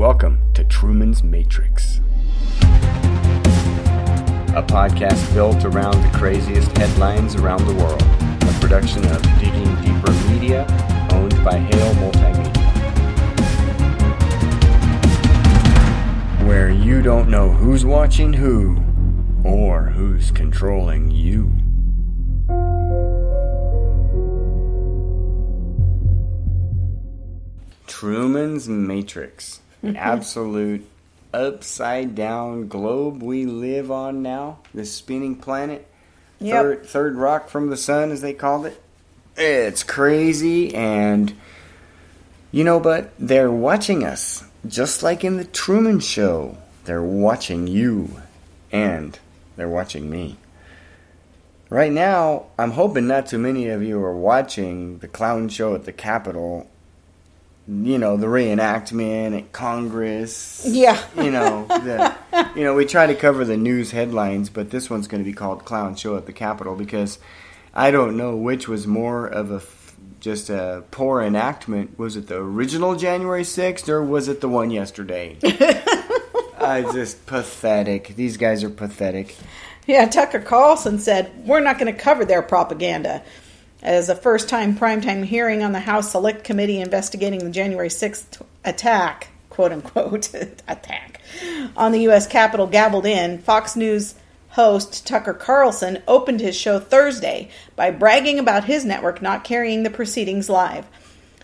Welcome to Truman's Matrix, a podcast built around the craziest headlines around the world. A production of Digging Deeper Media, owned by Hale Multimedia. Where you don't know who's watching who, or who's controlling you. Truman's Matrix. Absolute upside down globe we live on now. This spinning planet. Yep. Third, third rock from the sun, as they called it. It's crazy, and you know, but they're watching us. Just like in the Truman Show. They're watching you, and they're watching me. Right now, I'm hoping not too many of you are watching the clown show at the Capitol. You know, the reenactment at Congress. Yeah. You know, the, you know, we try to cover the news headlines, but this one's going to be called Clown Show at the Capitol because I don't know which was more of a just a poor enactment. Was it the original January 6th or was it the one yesterday? I just pathetic. These guys are pathetic. Yeah, Tucker Carlson said, We're not going to cover their propaganda. As a first time primetime hearing on the House Select Committee investigating the January 6th attack, quote unquote, attack, on the U.S. Capitol gabbled in, Fox News host Tucker Carlson opened his show Thursday by bragging about his network not carrying the proceedings live.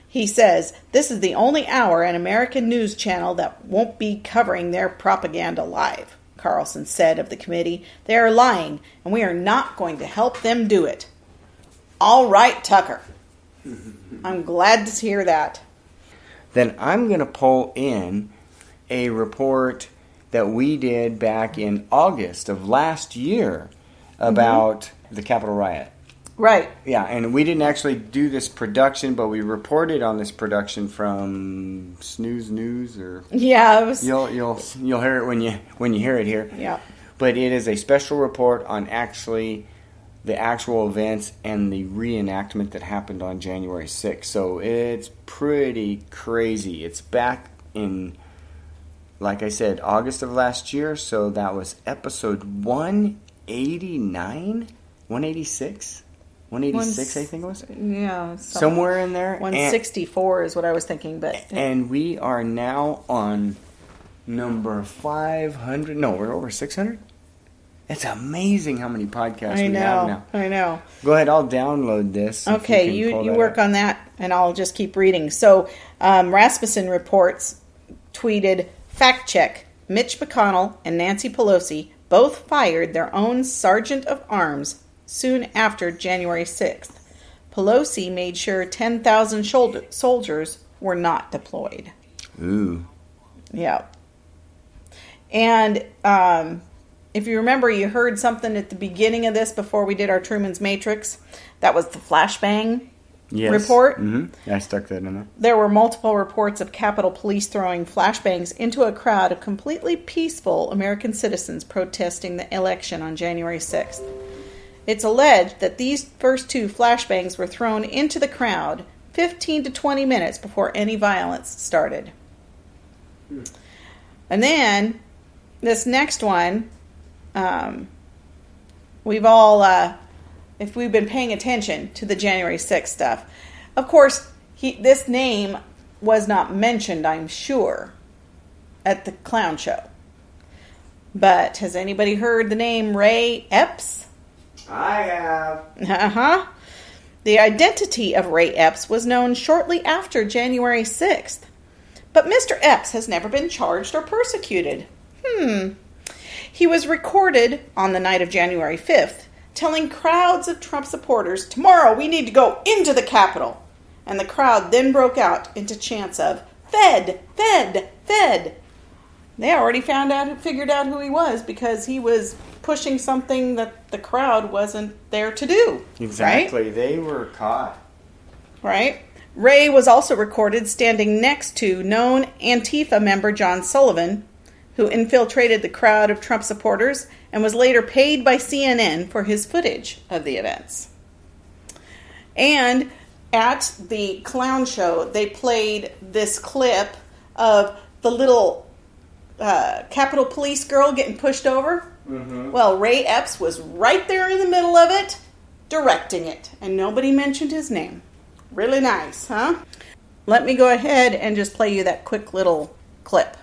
He says, This is the only hour an American news channel that won't be covering their propaganda live. Carlson said of the committee, They are lying, and we are not going to help them do it. All right, Tucker. I'm glad to hear that. Then I'm going to pull in a report that we did back in August of last year about the Capitol riot. Right. Yeah, and we didn't actually do this production, but we reported on this production from Snooze News, or Yeah, it was. you'll you'll you'll hear it when you when you hear it here. Yeah. But it is a special report on actually the actual events and the reenactment that happened on January 6th. So it's pretty crazy. It's back in, like I said, August of last year. So that was episode 189, 186, 186, I think it was. Yeah. some- Somewhere in there. And- 164 is what I was thinking, but. and we are now on number 500. No, we're over 600. It's amazing how many podcasts I we have know. now. I know. Go ahead, I'll download this. Okay, can you, you work up. on that, and I'll just keep reading. So, um, Rasmussen reports tweeted fact check Mitch McConnell and Nancy Pelosi both fired their own sergeant of arms soon after January 6th. Pelosi made sure 10,000 shoulder- soldiers were not deployed. Ooh. Yeah. And um, if you remember, you heard something at the beginning of this before we did our Truman's Matrix. That was the flashbang Yes. report. hmm I stuck that in there. There were multiple reports of Capitol Police throwing flashbangs into a crowd of completely peaceful American citizens protesting the election on January 6th. It's alleged that these first two flashbangs were thrown into the crowd 15 to 20 minutes before any violence started. And then this next one, um, we've all, uh, if we've been paying attention to the January 6th stuff, of course, he, this name was not mentioned, I'm sure, at the clown show. But has anybody heard the name Ray Epps? I have. Uh huh. The identity of Ray Epps was known shortly after January 6th. But Mr. Epps has never been charged or persecuted. Hmm. He was recorded on the night of January 5th telling crowds of Trump supporters, Tomorrow we need to go into the Capitol. And the crowd then broke out into chants of, Fed, Fed, Fed. They already found out, figured out who he was because he was pushing something that the crowd wasn't there to do. Right? Exactly. They were caught. right? Ray was also recorded standing next to known Antifa member John Sullivan, who infiltrated the crowd of Trump supporters and was later paid by CNN for his footage of the events. And at the clown show, they played this clip of the little uh, Capitol Police girl getting pushed over? Well, Ray Epps was right there in the middle of it, directing it, and nobody mentioned his name. Really nice, huh? Let me go ahead and just play you that quick little clip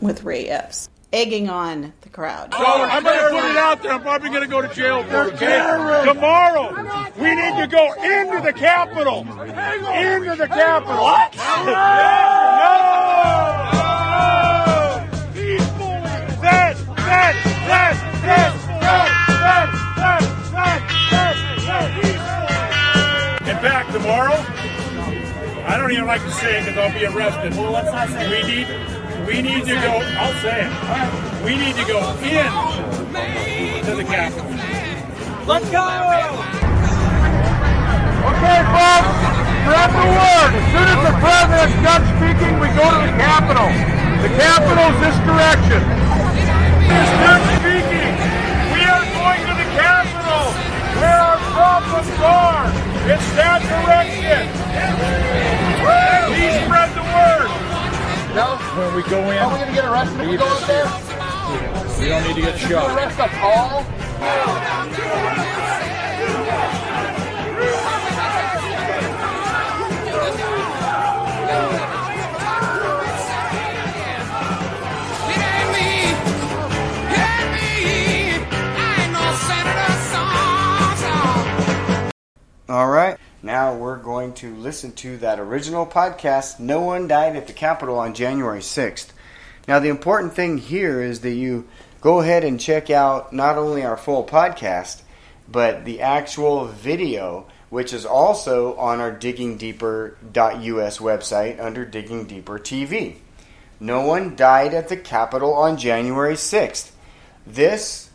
with Ray Epps, egging on the crowd. So I'm going to put it out there. I'm probably going to go to jail for. Tomorrow, we need to go into the Capitol. Into the Capitol. What? In fact, tomorrow, I don't even like to say it because I'll be arrested. Well, let's not say we need we need to go, I'll say it. We need to go in to the Capitol. Let's go! Okay, folks, spread the word. As soon as the president's done speaking, we go to the Capitol. The Capitol's this direction. He's done speaking. We are going to the Capitol, where our problems are. It's that direction. Please spread the word. No? When we go in, Are we gonna get arrested if we go up there? we don't need to get shot. Arrest us all? Going to listen to that original podcast, No One Died at the Capitol on January 6th. Now, the important thing here is that you go ahead and check out not only our full podcast, but the actual video, which is also on our diggingdeeper.us website under Digging Deeper TV. No one died at the Capitol on January 6th. This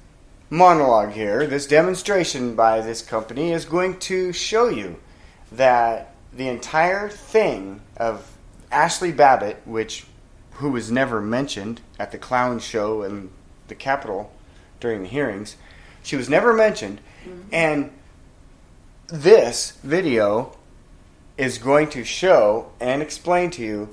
monologue here, this demonstration by this company, is going to show you that the entire thing of Ashley Babbitt, which who was never mentioned at the clown show in the Capitol during the hearings, she was never mentioned, mm-hmm. and this video is going to show and explain to you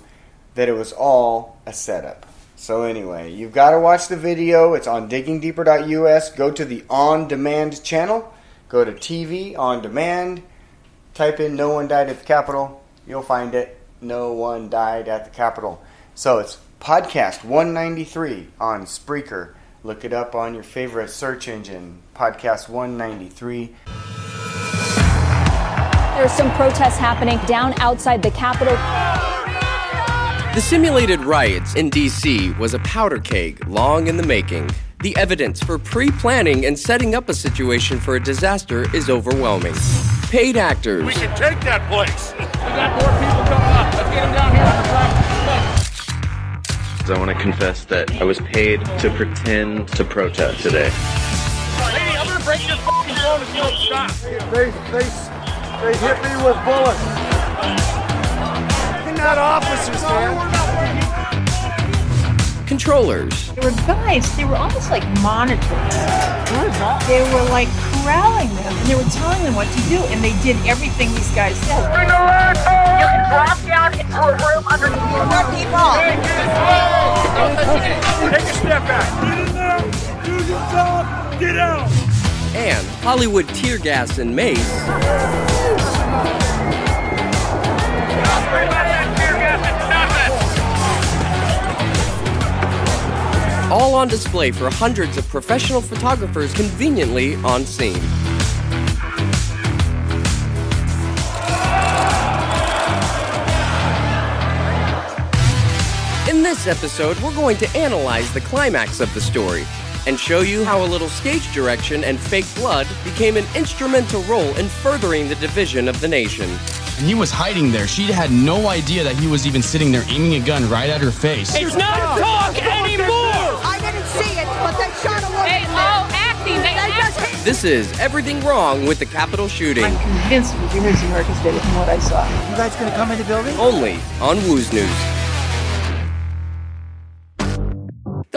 that it was all a setup. So anyway, you've got to watch the video. It's on diggingdeeper.us. Go to the on demand channel. Go to TV on demand. Type in no one died at the Capitol. You'll find it. No one died at the Capitol. So it's podcast 193 on Spreaker. Look it up on your favorite search engine. Podcast 193. There's some protests happening down outside the Capitol. The simulated riots in D.C. was a powder keg long in the making. The evidence for pre planning and setting up a situation for a disaster is overwhelming. Paid actors, We can take that place. We got more people coming up. Let's get them down here on the platform. I want to confess that I was paid to pretend to protest today. Lady, I'm gonna break your fucking phone if you don't stop. They, they, they hit me with bullets. They're not officers, man. controllers, They were guys, they were almost like monitors. They were like corralling them and they were telling them what to do and they did everything these guys said. You can drop down into a room underneath more people. Take a step back. Get in there. Do your job. Get out. and Hollywood tear gas and mace, all on display for hundreds of professional photographers conveniently on scene. In this episode, we're going to analyze the climax of the story and show you how a little stage direction and fake blood became an instrumental role in furthering the division of the nation. And he was hiding there. She had no idea that he was even sitting there aiming a gun right at her face. It's not talk anymore. But they shot a woman. They all acting. They just. This is Everything Wrong with the Capitol Shooting, I'm convinced it was the Emergency Americans did it from what I saw. You guys gonna come in the building? only on Woo's News.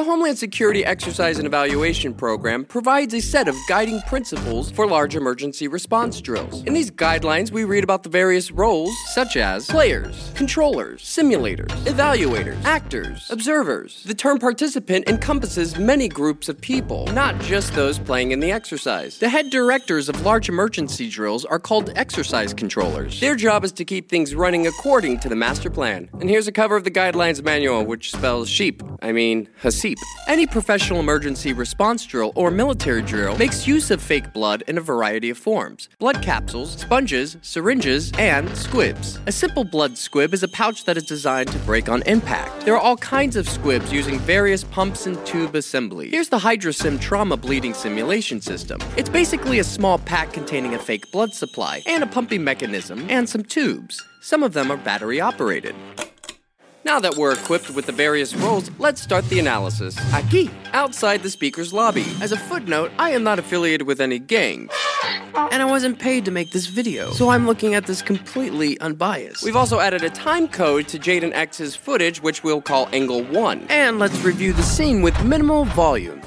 Homeland Security Exercise and Evaluation Program provides a set of guiding principles for large emergency response drills. In these guidelines, we read about the various roles, such as players, controllers, simulators, evaluators, actors, observers. The term participant encompasses many groups of people, not just those playing in the exercise. The head directors of large emergency drills are called exercise controllers. Their job is to keep things running according to the master plan. And here's a cover of the guidelines manual, which spells sheep. I mean, HSEEP. Any professional emergency response drill or military drill makes use of fake blood in a variety of forms blood capsules, sponges, syringes, and squibs. A simple blood squib is a pouch that is designed to break on impact. There are all kinds of squibs using various pumps and tube assemblies. Here's the HydroSim trauma bleeding simulation system. It's basically a small pack containing a fake blood supply and a pumping mechanism and some tubes. Some of them are battery operated. Now that we're equipped with the various roles, let's start the analysis. Aquí, outside the speaker's lobby. As a footnote, I am not affiliated with any gangs. And I wasn't paid to make this video, so I'm looking at this completely unbiased. We've also added a time code to Jaden X's footage, which we'll call Angle 1. And let's review the scene with minimal volume.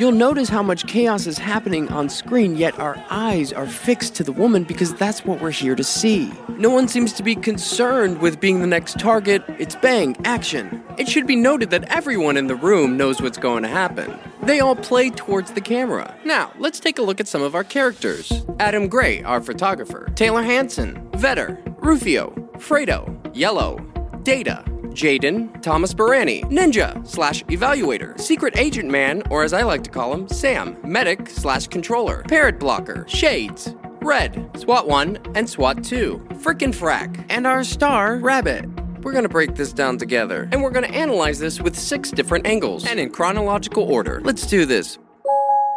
You'll notice how much chaos is happening on screen, yet our eyes are fixed to the woman because that's what we're here to see. No one seems to be concerned with being the next target. It's bang, action. It should be noted that everyone in the room knows what's going to happen. They all play towards the camera. Now, let's take a look at some of our characters Adam Gray, our photographer, Taylor Hanson, Vetter, Rufio, Fredo, Yellow, Data, Jaden, Thomas Barani, Ninja slash Evaluator, Secret Agent Man, or as I like to call him, Sam, Medic slash Controller, Parrot Blocker, Shades, Red, SWAT 1, and SWAT 2, Frickin' Frack, and our star, Rabbit. We're gonna break this down together, and we're gonna analyze this with six different angles and in chronological order. Let's do this.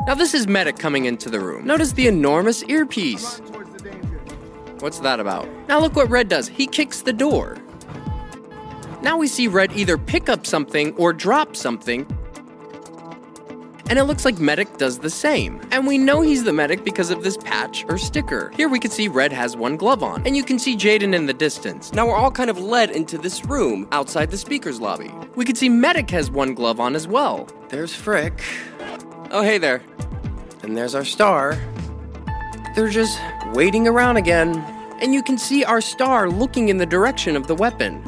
Now, this is Medic coming into the room. Notice the enormous earpiece. What's that about? Now, look what Red does. He kicks the door. Now we see Red either pick up something or drop something. And it looks like Medic does the same. And we know he's the medic because of this patch or sticker. Here we can see Red has one glove on, and you can see Jaden in the distance. Now we're all kind of led into this room outside the speaker's lobby. We can see Medic has one glove on as well. There's Frick. Oh, hey there. And there's our star. They're just waiting around again. And you can see our star looking in the direction of the weapon.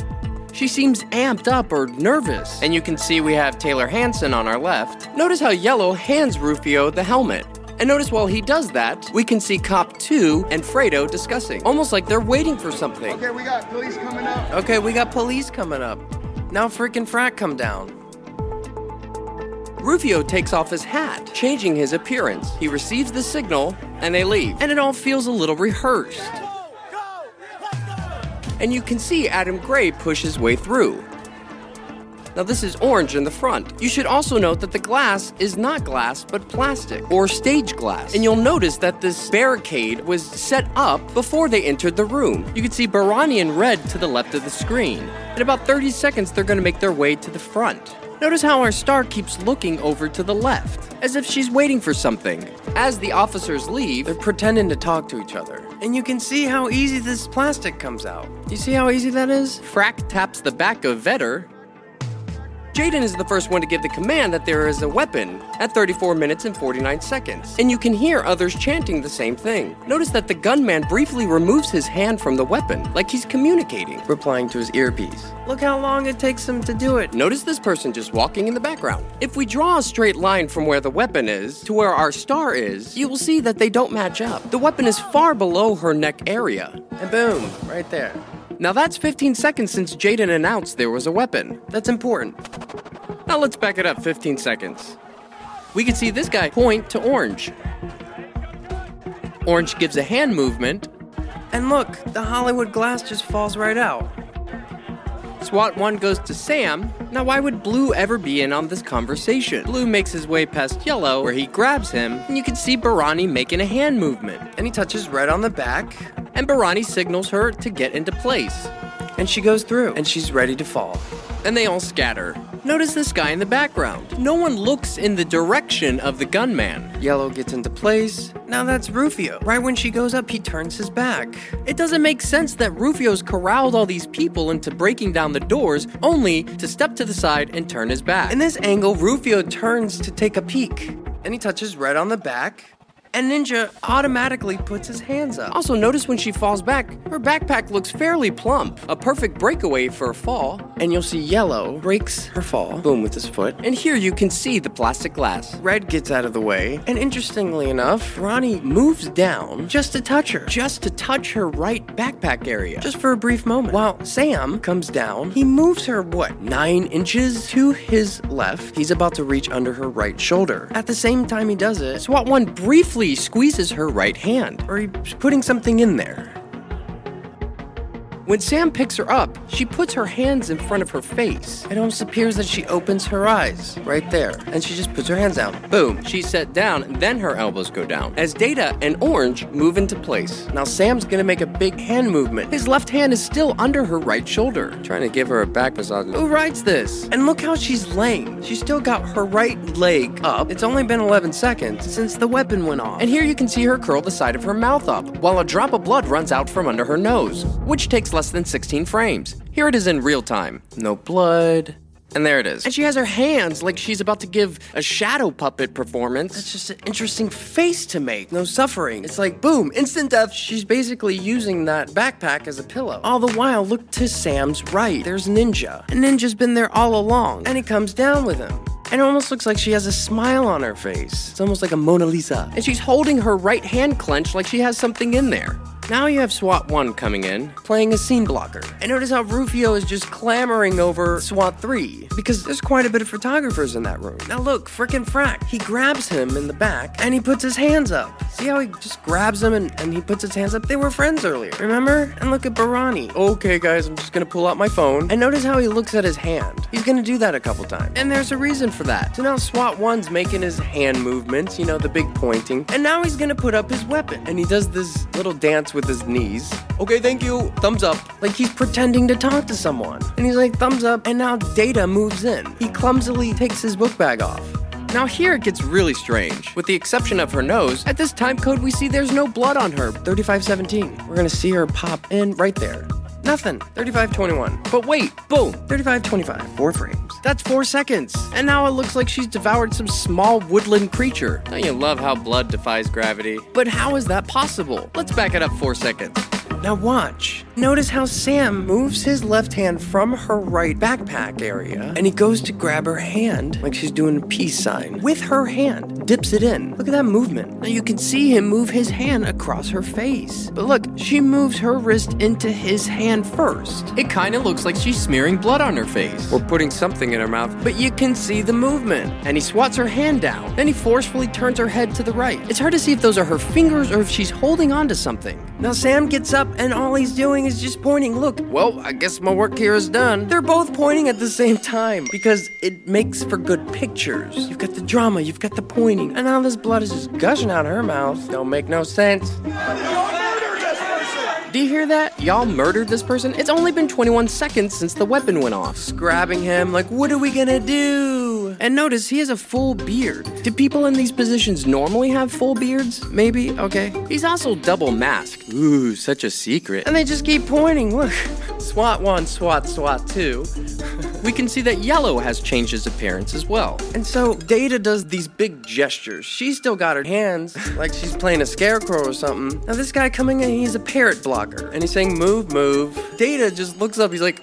She seems amped up or nervous. And you can see we have Taylor Hanson on our left. Notice how Yellow hands Rufio the helmet. And notice while he does that, we can see Cop 2 and Fredo discussing, almost like they're waiting for something. Okay, we got police coming up. Okay, we got police coming up. Now frickin' Frack come down. Rufio takes off his hat, changing his appearance. He receives the signal, and they leave. And it all feels a little rehearsed. And you can see Adam Gray push his way through. Now, this is orange in the front. You should also note that the glass is not glass, but plastic, or stage glass. And you'll notice that this barricade was set up before they entered the room. You can see Barani in red to the left of the screen. In about 30 seconds, they're going to make their way to the front. Notice how our star keeps looking over to the left, as if she's waiting for something. As the officers leave, they're pretending to talk to each other. And you can see how easy this plastic comes out. You see how easy that is? Frack taps the back of Vetter. Jaden is the first one to give the command that there is a weapon at 34 minutes and 49 seconds, and you can hear others chanting the same thing. Notice that the gunman briefly removes his hand from the weapon, like he's communicating, replying to his earpiece. Look how long it takes him to do it. Notice this person just walking in the background. If we draw a straight line from where the weapon is to where our star is, you will see that they don't match up. The weapon is far below her neck area. And boom, right there. Now that's 15 seconds since Jaden announced there was a weapon. That's important. Now let's back it up 15 seconds. We can see this guy point to Orange. Orange gives a hand movement, and look, the Hollywood glass just falls right out. SWAT 1 goes to Sam. Now, why would Blue ever be in on this conversation? Blue makes his way past Yellow, where he grabs him, and you can see Barani making a hand movement. And he touches Red on the back, and Barani signals her to get into place. And she goes through, and she's ready to fall. And they all scatter. Notice this guy in the background. No one looks in the direction of the gunman. Yellow gets into place. Now that's Rufio. Right when she goes up, he turns his back. It doesn't make sense that Rufio's corralled all these people into breaking down the doors only to step to the side and turn his back. In this angle, Rufio turns to take a peek. And he touches Red on the back. And Ninja automatically puts his hands up. Also, notice when she falls back, her backpack looks fairly plump. A perfect breakaway for a fall. And you'll see Yellow breaks her fall, boom, with his foot. And here you can see the plastic glass. Red gets out of the way. And interestingly enough, Ronnie moves down just to touch her, just to touch her right backpack area, just for a brief moment. While Sam comes down, he moves her, what, nine inches to his left. He's about to reach under her right shoulder. At the same time he does it, SWAT 1 briefly squeezes her right hand, or he's putting something in there. When Sam picks her up, she puts her hands in front of her face. It almost appears that she opens her eyes right there, and she just puts her hands out. Boom, she's set down, then her elbows go down. As Data and Orange move into place. Now Sam's gonna make a big hand movement. His left hand is still under her right shoulder, trying to give her a back massage. Who writes this? And look how she's laying. She's still got her right leg up. It's only been 11 seconds since the weapon went off. And here you can see her curl the side of her mouth up, while a drop of blood runs out from under her nose, which takes less than 16 frames. Here it is in real time. No blood. And there it is. And she has her hands like she's about to give a shadow puppet performance. It's just an interesting face to make. No suffering. It's like, boom, instant death. She's basically using that backpack as a pillow. All the while, look to Sam's right. There's Ninja. And Ninja's been there all along. And he comes down with him. And it almost looks like she has a smile on her face. It's almost like a Mona Lisa. And she's holding her right hand clenched like she has something in there. Now you have SWAT 1 coming in, playing a scene blocker. And notice how Rufio is just clamoring over SWAT 3, because there's quite a bit of photographers in that room. Now look, frickin' Frack, he grabs him in the back and he puts his hands up. See how he just grabs him and, and he puts his hands up? They were friends earlier, remember? And look at Barani. Okay, guys, I'm just gonna pull out my phone. And notice how he looks at his hand. He's gonna do that a couple times. And there's a reason for that. So now SWAT 1's making his hand movements, you know, the big pointing. And now he's gonna put up his weapon. And he does this little dance with his knees. Okay, thank you. Thumbs up. Like he's pretending to talk to someone. And he's like, thumbs up. And now Data moves in. He clumsily takes his book bag off. Now here it gets really strange. With the exception of her nose, at this time code we see there's no blood on her. 3517. We're gonna see her pop in right there. Nothing. 3521. But wait, boom. 3525. Four frames. That's four seconds. And now it looks like she's devoured some small woodland creature. Don't you love how blood defies gravity? But how is that possible? Let's back it up four seconds. Now watch. Notice how Sam moves his left hand from her right backpack area and he goes to grab her hand like she's doing a peace sign with her hand, dips it in. Look at that movement. Now you can see him move his hand across her face. But look, she moves her wrist into his hand first. It kind of looks like she's smearing blood on her face or putting something in her mouth, but you can see the movement. And he swats her hand down. Then he forcefully turns her head to the right. It's hard to see if those are her fingers or if she's holding on to something. Now Sam gets up and all he's doing is just pointing. Look, well, I guess my work here is done. They're both pointing at the same time because it makes for good pictures. You've got the drama, you've got the pointing, and now this blood is just gushing out of her mouth. Don't make no sense. Do you hear that? Y'all murdered this person? It's only been 21 seconds since the weapon went off. Grabbing him, like, what are we gonna do? And notice he has a full beard. Do people in these positions normally have full beards? Maybe? Okay. He's also double masked. Ooh, such a secret. And they just keep pointing. Look. SWAT 1, SWAT, SWAT 2. we can see that Yellow has changed his appearance as well. And so Data does these big gestures. She's still got her hands like she's playing a scarecrow or something. Now this guy coming in, he's a parrot blocker. And he's saying, move, move. Data just looks up, he's like,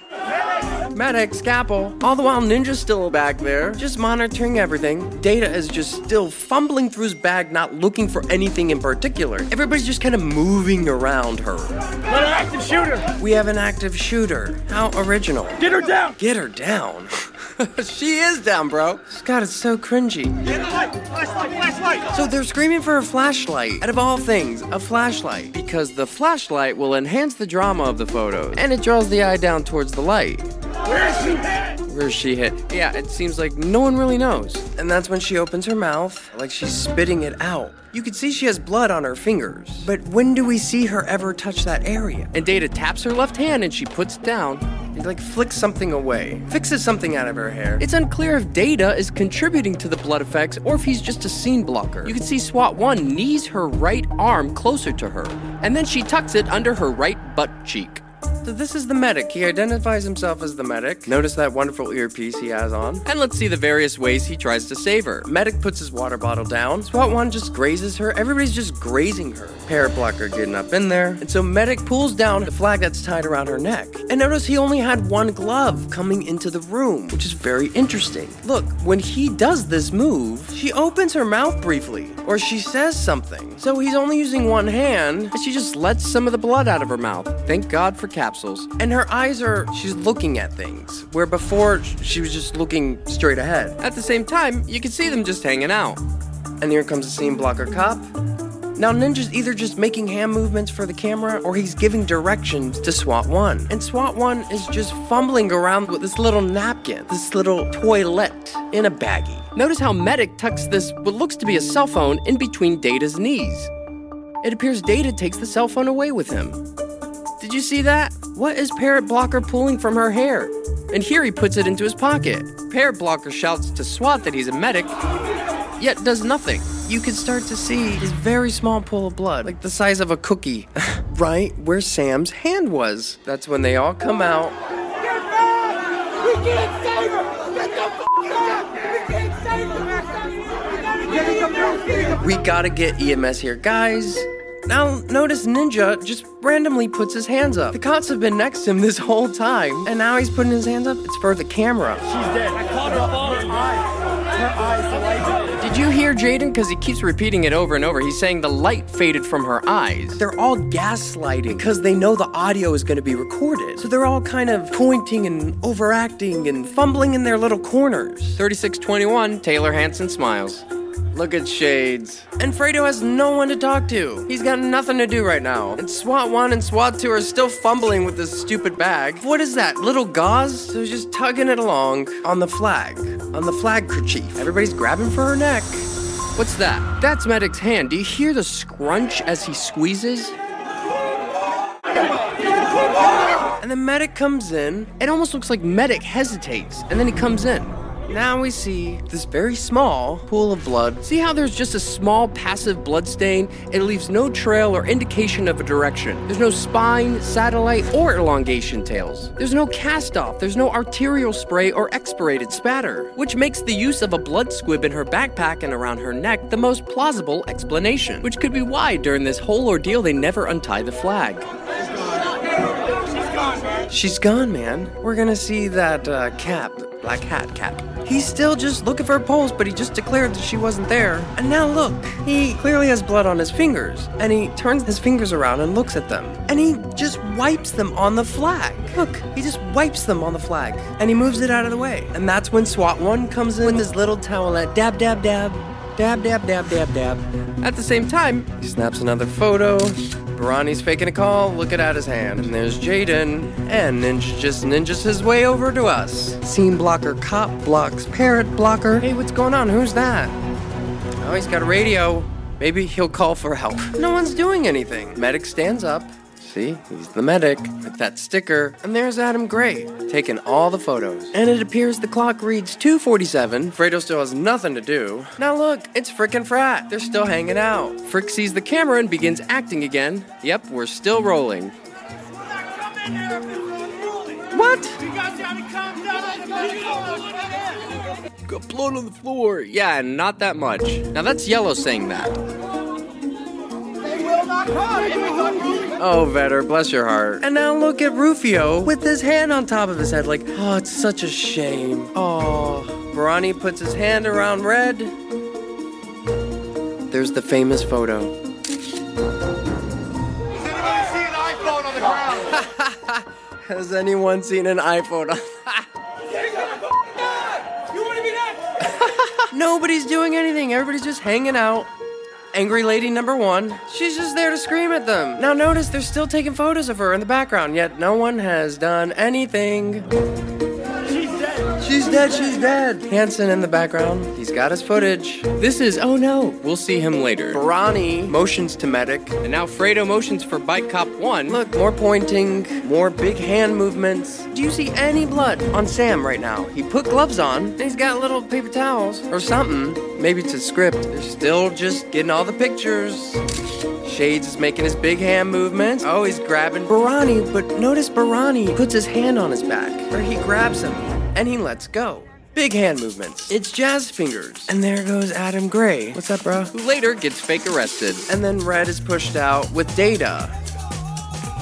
Medic, Scalpel. All the while, Ninja's still back there, just monitoring everything. Data is just still fumbling through his bag, not looking for anything in particular. Everybody's just kind of moving around her. Got an active shooter. We have an active shooter. How original. Get her down. Get her down. she is down, bro. God, it's so cringy. Get the light. Flashlight. Flashlight. So they're screaming for a flashlight. Out of all things, a flashlight. Because the flashlight will enhance the drama of the photos. And it draws the eye down towards the light. Where's she hit? Where's she hit? Yeah, it seems like no one really knows. And that's when she opens her mouth, like she's spitting it out. You can see she has blood on her fingers. But when do we see her ever touch that area? And Data taps her left hand and she puts it down. He like flicks something away, fixes something out of her hair. It's unclear if Data is contributing to the blood effects or if he's just a scene blocker. You can see SWAT 1 knees her right arm closer to her, and then she tucks it under her right butt cheek. This is the medic. He identifies himself as the medic. Notice that wonderful earpiece he has on. And let's see the various ways he tries to save her. Medic puts his water bottle down. SWAT 1 just grazes her. Everybody's just grazing her. Parrot blocker getting up in there. And so medic pulls down the flag that's tied around her neck. And notice he only had one glove coming into the room, which is very interesting. Look, when he does this move, she opens her mouth briefly, or she says something. So he's only using one hand, and she just lets some of the blood out of her mouth. Thank God for capsules. And her eyes are, she's looking at things, where before she was just looking straight ahead. At the same time, you can see them just hanging out. And here comes the scene blocker cop. Now, Ninja's either just making hand movements for the camera or he's giving directions to SWAT 1. And SWAT 1 is just fumbling around with this little napkin, this little toilet in a baggie. Notice how Medic tucks this, what looks to be a cell phone, in between Data's knees. It appears Data takes the cell phone away with him. Did you see that? What is Parrot Blocker pulling from her hair? And here he puts it into his pocket. Parrot Blocker shouts to SWAT that he's a medic, yet does nothing. You can start to see his very small pool of blood, like the size of a cookie, right where Sam's hand was. That's when they all come out. We can't save her! Get the! We can't save her! We gotta get EMS here, guys. Now, notice Ninja just randomly puts his hands up. The cops have been next to him this whole time, and now he's putting his hands up. It's for the camera. She's dead. I caught her phone. Her eyes. Her eyes lighted. Did you hear Jaden? Because he keeps repeating it over and over. He's saying the light faded from her eyes. They're all gaslighting because they know the audio is going to be recorded. So they're all kind of pointing and overacting and fumbling in their little corners. 3621, Taylor Hanson smiles. Look at Shades. And Fredo has no one to talk to. He's got nothing to do right now. And SWAT 1 and SWAT 2 are still fumbling with this stupid bag. What is that? Little gauze? So he's just tugging it along on the flag. On the flag kerchief. Everybody's grabbing for her neck. What's that? That's Medic's hand. Do you hear the scrunch as he squeezes? And the Medic comes in. It almost looks like Medic hesitates, and then he comes in. Now we see this very small pool of blood. See how there's just a small passive blood stain? It leaves no trail or indication of a direction. There's no spine, satellite, or elongation tails. There's no cast off. There's no arterial spray or expirated spatter, which makes the use of a blood squib in her backpack and around her neck the most plausible explanation, which could be why during this whole ordeal they never untie the flag. She's gone, man. We're gonna see that uh, cap, black hat cap. He's still just looking for a pulse, but he just declared that she wasn't there. And now look, he clearly has blood on his fingers. And he turns his fingers around and looks at them. And he just wipes them on the flag. Look, he just wipes them on the flag. And he moves it out of the way. And that's when SWAT 1 comes in with his little towelette. Dab, dab, dab. Dab, dab, dab, dab, dab. At the same time, he snaps another photo. Barani's faking a call, looking at his hand. And there's Jaden. And Ninja just ninjas his way over to us. Scene blocker, cop blocks, parrot blocker. Hey, what's going on? Who's that? Oh, he's got a radio. Maybe he'll call for help. No one's doing anything. Medic stands up. See, he's the medic with that sticker. And there's Adam Gray, taking all the photos. And it appears the clock reads 247. Fredo still has nothing to do. Now look, it's frickin' Frack. They're still hanging out. Frick sees the camera and begins acting again. Yep, we're still rolling. What? Got blood on the floor. Yeah, not that much. Now that's Yellow saying that. Oh, Vetter, bless your heart. And now look at Rufio with his hand on top of his head, like, oh, it's such a shame. Oh. Barani puts his hand around Red. There's the famous photo. Does anybody see an iPhone on the ground? Ha ha! Has anyone seen an iPhone on? The crowd? You wanna be next? Nobody's doing anything. Everybody's just hanging out. Angry lady number one, she's just there to scream at them. Now notice they're still taking photos of her in the background, yet no one has done anything. She's dead. She's She's dead. Hanson in the background. He's got his footage. This is, oh no, we'll see him later. Barani motions to medic, and now Fredo motions for Bike Cop 1. Look, more pointing, more big hand movements. Do you see any blood on Sam right now? He put gloves on, and he's got little paper towels or something. Maybe it's a script. They're still just getting all the pictures. Shades is making his big hand movements. Oh, he's grabbing Barani, but notice Barani puts his hand on his back, where he grabs him, and he lets go. Big hand movements. It's jazz fingers. And there goes Adam Gray. What's up, bro? Who later gets fake arrested. And then Red is pushed out with Data.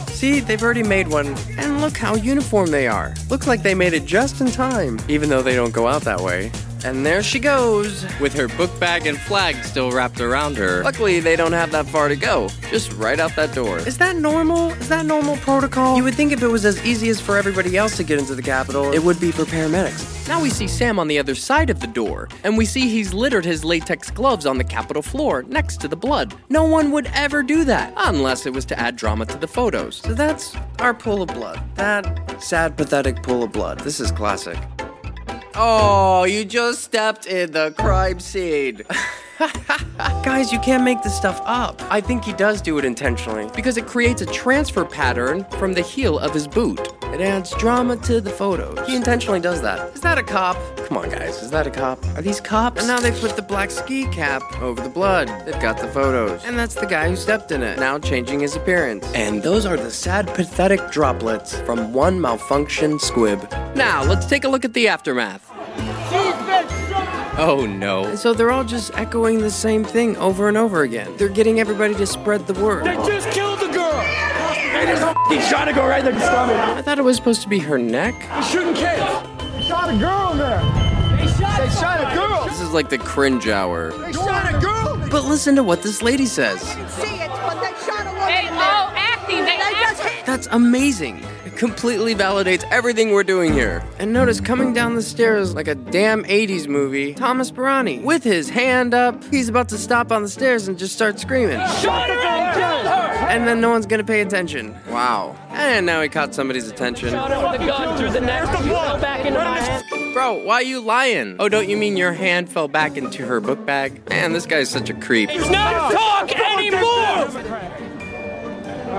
See, they've already made one, and look how uniform they are. Looks like they made it just in time, even though they don't go out that way. And there she goes, with her book bag and flag still wrapped around her. Luckily, they don't have that far to go, just right out that door. Is that normal? Is that normal protocol? You would think if it was as easy as for everybody else to get into the Capitol, it would be for paramedics. Now we see Sam on the other side of the door, and we see he's littered his latex gloves on the Capitol floor next to the blood. No one would ever do that, unless it was to add drama to the photos. So that's our pool of blood. That sad, pathetic pool of blood. This is classic. Oh, you just stepped in the crime scene. Guys, you can't make this stuff up. I think he does do it intentionally because it creates a transfer pattern from the heel of his boot. It adds drama to the photos. He intentionally does that. Is that a cop? Come on, guys, is that a cop? Are these cops? And now they put the black ski cap over the blood. They've got the photos. And that's the guy who stepped in it, now changing his appearance. And those are the sad, pathetic droplets from one malfunctioned squib. Now, let's take a look at the aftermath. Oh no. And so they're all just echoing the same thing over and over again. They're getting everybody to spread the word. They just killed the girl. Hey, there's a f***ing shot to go right in the stomach. I thought it was supposed to be her neck. He's shooting kids. They shot a girl in there. They shot, they shot a girl. This is like the cringe hour. They shot a girl. But listen to what this lady says. See it, but they shot a woman They in all acting. They They just hit. That's amazing. It completely validates everything we're doing here. And notice coming down the stairs like a damn 80s movie, Thomas Barani, with his hand up. He's about to stop on the stairs and just start screaming. Shot her and killed her. And then no one's gonna pay attention. Wow. And now he caught somebody's attention. Shot her with the gun through the neck. She fell back into my hand. Bro, why are you lying? Oh, don't you mean your hand fell back into her book bag? Man, this guy's such a creep. He's not talk anymore.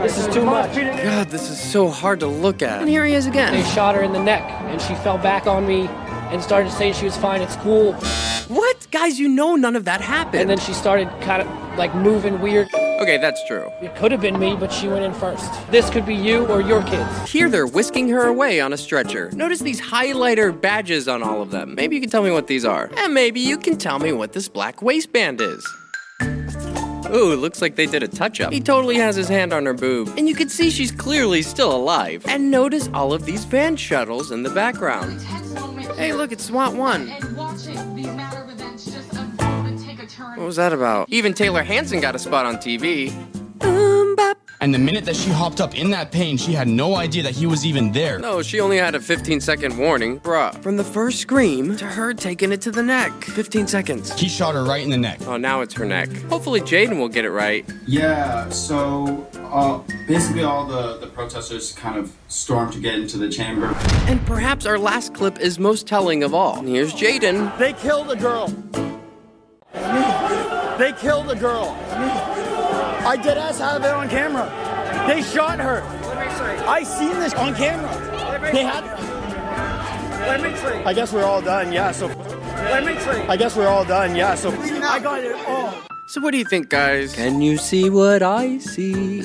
This is too much. God, this is so hard to look at. And here he is again. They shot her in the neck, and she fell back on me and started saying she was fine at school. What? Guys, you know none of that happened. And then she started kind of like moving weird. okay, that's true. It could have been me, but she went in first. This could be you or your kids. Here they're whisking her away on a stretcher. Notice these highlighter badges on all of them. Maybe you can tell me what these are. And maybe you can tell me what this black waistband is. Ooh, looks like they did a touch up. He totally has his hand on her boob. And you can see she's clearly still alive. And notice all of these van shuttles in the background. Hey, look, it's SWAT 1. What was that about? Even Taylor Hanson got a spot on TV. Um, bop. And the minute that she hopped up in that pain, she had no idea that he was even there. No, she only had a 15 second warning. Bruh. From the first scream to her taking it to the neck. 15 seconds. He shot her right in the neck. Oh, now it's her neck. Hopefully Jaden will get it right. Yeah, so uh, basically all the, the protesters kind of stormed to get into the chamber. And perhaps our last clip is most telling of all. Here's Jaden. They killed a girl. They killed a girl. I did ass have it on camera. They shot her. I seen this on camera. They had. I guess we're all done. Yeah. So. I guess we're all done. Yeah. So. I got it all. So what do you think, guys? Can you see what I see?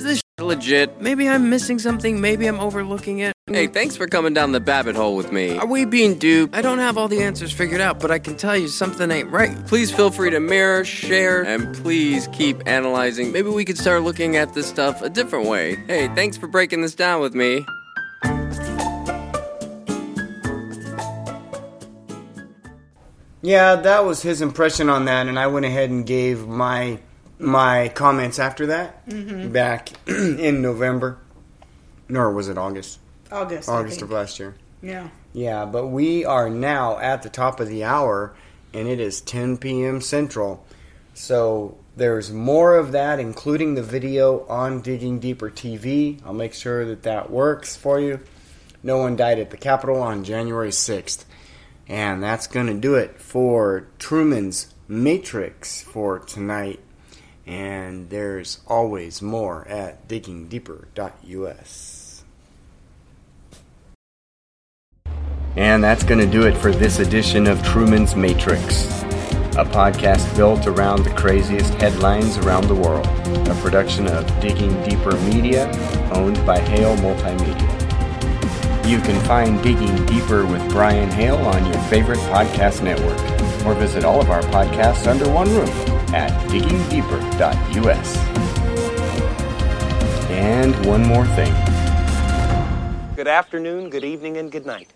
Is this shit legit? Maybe I'm missing something. Maybe I'm overlooking it. Hey, thanks for coming down the Babbitt hole with me. Are we being duped? I don't have all the answers figured out, but I can tell you something ain't right. Please feel free to mirror, share, and please keep analyzing. Maybe we could start looking at this stuff a different way. Hey, thanks for breaking this down with me. Yeah, that was his impression on that, and I went ahead and gave my my comments after that Mhm. back in November, nor was it August? August. August of last year. Yeah. Yeah, but we are now at the top of the hour, and it is 10 p.m. Central. So there's more of that, including the video on Digging Deeper TV. I'll make sure that that works for you. No one died at the Capitol on January 6th. And that's going to do it for Truman's Matrix for tonight. And there's always more at diggingdeeper.us. And that's going to do it for this edition of Truman's Matrix, a podcast built around the craziest headlines around the world, a production of Digging Deeper Media, owned by Hale Multimedia. You can find Digging Deeper with Brian Hale on your favorite podcast network, or visit all of our podcasts under one roof at And one more thing. Good afternoon, good evening, and good night.